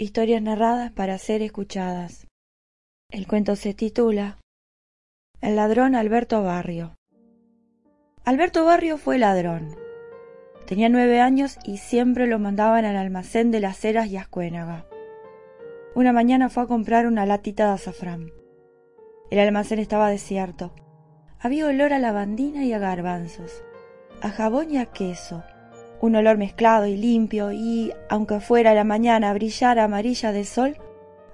historias narradas para ser escuchadas. El cuento se titula El ladrón Alberto Barrio. Alberto Barrio fue ladrón. Tenía nueve años y siempre lo mandaban al almacén de las Heras y Ascuénaga. Una mañana fue a comprar una latita de azafrán. El almacén estaba desierto. Había olor a lavandina y a garbanzos, a jabón y a queso, un olor mezclado y limpio y, aunque fuera la mañana brillara amarilla de sol,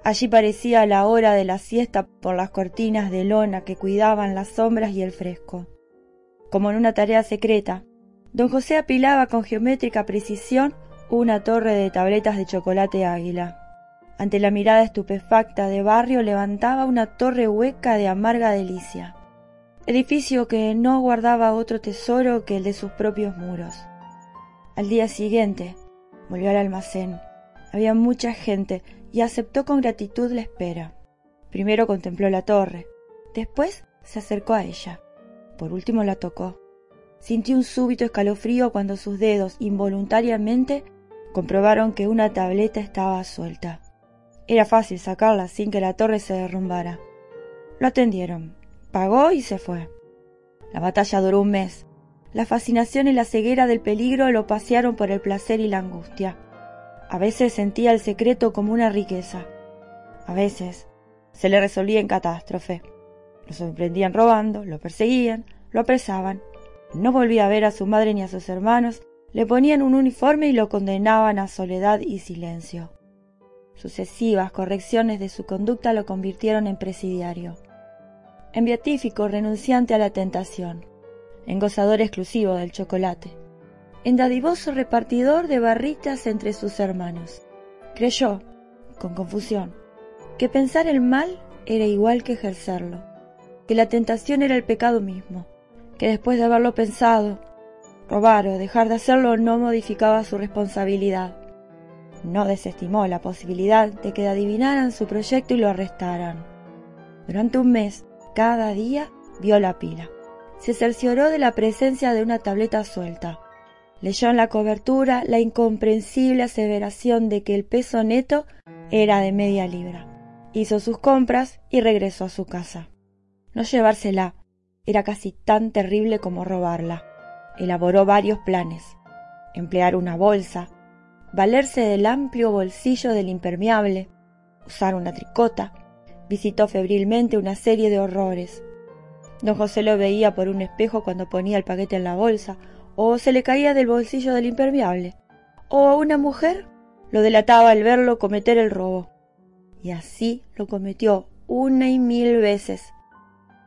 allí parecía la hora de la siesta por las cortinas de lona que cuidaban las sombras y el fresco. Como en una tarea secreta, don José apilaba con geométrica precisión una torre de tabletas de chocolate águila. Ante la mirada estupefacta de barrio levantaba una torre hueca de amarga delicia, edificio que no guardaba otro tesoro que el de sus propios muros. Al día siguiente, volvió al almacén. Había mucha gente y aceptó con gratitud la espera. Primero contempló la torre, después se acercó a ella. Por último la tocó. Sintió un súbito escalofrío cuando sus dedos involuntariamente comprobaron que una tableta estaba suelta. Era fácil sacarla sin que la torre se derrumbara. Lo atendieron, pagó y se fue. La batalla duró un mes, la fascinación y la ceguera del peligro lo pasearon por el placer y la angustia. A veces sentía el secreto como una riqueza. A veces se le resolvía en catástrofe. Lo sorprendían robando, lo perseguían, lo apresaban. No volvía a ver a su madre ni a sus hermanos, le ponían un uniforme y lo condenaban a soledad y silencio. Sucesivas correcciones de su conducta lo convirtieron en presidiario, en beatífico renunciante a la tentación en gozador exclusivo del chocolate, en dadivoso repartidor de barritas entre sus hermanos. Creyó, con confusión, que pensar el mal era igual que ejercerlo, que la tentación era el pecado mismo, que después de haberlo pensado, robar o dejar de hacerlo no modificaba su responsabilidad. No desestimó la posibilidad de que adivinaran su proyecto y lo arrestaran. Durante un mes, cada día, vio la pila se cercioró de la presencia de una tableta suelta. Leyó en la cobertura la incomprensible aseveración de que el peso neto era de media libra. Hizo sus compras y regresó a su casa. No llevársela era casi tan terrible como robarla. Elaboró varios planes. Emplear una bolsa, valerse del amplio bolsillo del impermeable, usar una tricota. Visitó febrilmente una serie de horrores, Don José lo veía por un espejo cuando ponía el paquete en la bolsa, o se le caía del bolsillo del impermeable, o a una mujer lo delataba al verlo cometer el robo. Y así lo cometió una y mil veces,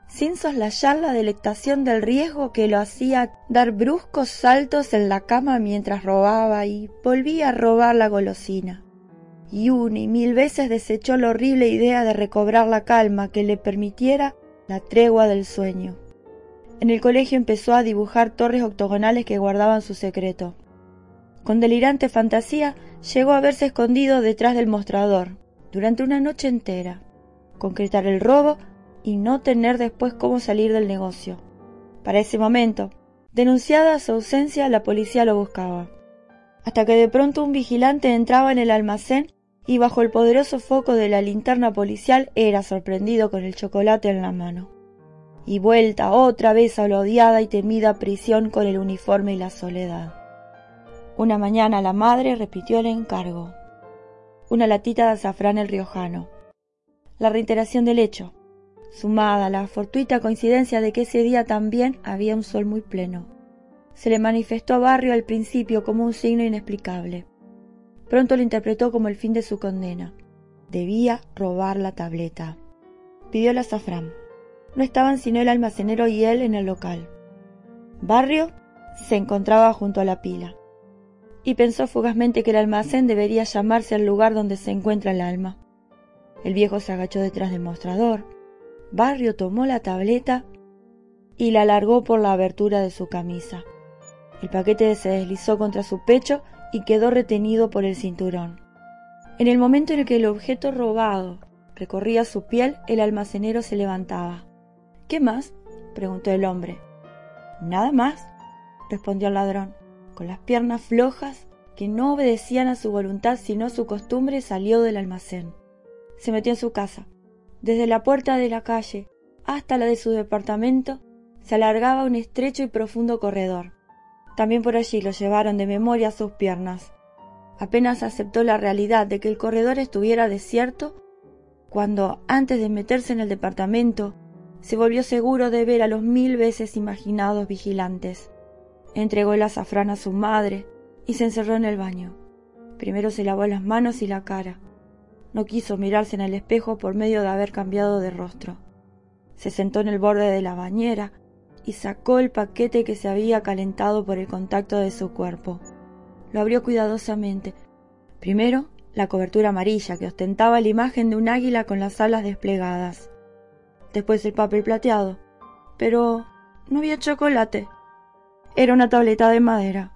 sin soslayar la delectación del riesgo que lo hacía dar bruscos saltos en la cama mientras robaba y volvía a robar la golosina. Y una y mil veces desechó la horrible idea de recobrar la calma que le permitiera la tregua del sueño. En el colegio empezó a dibujar torres octogonales que guardaban su secreto. Con delirante fantasía llegó a verse escondido detrás del mostrador durante una noche entera, concretar el robo y no tener después cómo salir del negocio. Para ese momento, denunciada su ausencia, la policía lo buscaba. Hasta que de pronto un vigilante entraba en el almacén y bajo el poderoso foco de la linterna policial era sorprendido con el chocolate en la mano. Y vuelta otra vez a la odiada y temida prisión con el uniforme y la soledad. Una mañana la madre repitió el encargo. Una latita de azafrán el riojano. La reiteración del hecho, sumada a la fortuita coincidencia de que ese día también había un sol muy pleno. Se le manifestó a Barrio al principio como un signo inexplicable. Pronto lo interpretó como el fin de su condena. Debía robar la tableta. Pidió el azafrán. No estaban sino el almacenero y él en el local. Barrio se encontraba junto a la pila y pensó fugazmente que el almacén debería llamarse el lugar donde se encuentra el alma. El viejo se agachó detrás del mostrador. Barrio tomó la tableta y la alargó por la abertura de su camisa. El paquete se deslizó contra su pecho y quedó retenido por el cinturón. En el momento en el que el objeto robado recorría su piel, el almacenero se levantaba. ¿Qué más? preguntó el hombre. Nada más, respondió el ladrón, con las piernas flojas que no obedecían a su voluntad sino a su costumbre, salió del almacén. Se metió en su casa. Desde la puerta de la calle hasta la de su departamento se alargaba un estrecho y profundo corredor. También por allí lo llevaron de memoria a sus piernas. Apenas aceptó la realidad de que el corredor estuviera desierto, cuando, antes de meterse en el departamento, se volvió seguro de ver a los mil veces imaginados vigilantes. Entregó el azafrán a su madre y se encerró en el baño. Primero se lavó las manos y la cara. No quiso mirarse en el espejo por medio de haber cambiado de rostro. Se sentó en el borde de la bañera y sacó el paquete que se había calentado por el contacto de su cuerpo. Lo abrió cuidadosamente. Primero, la cobertura amarilla que ostentaba la imagen de un águila con las alas desplegadas. Después el papel plateado. Pero no había chocolate. Era una tableta de madera.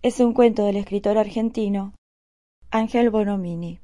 Es un cuento del escritor argentino Ángel Bonomini.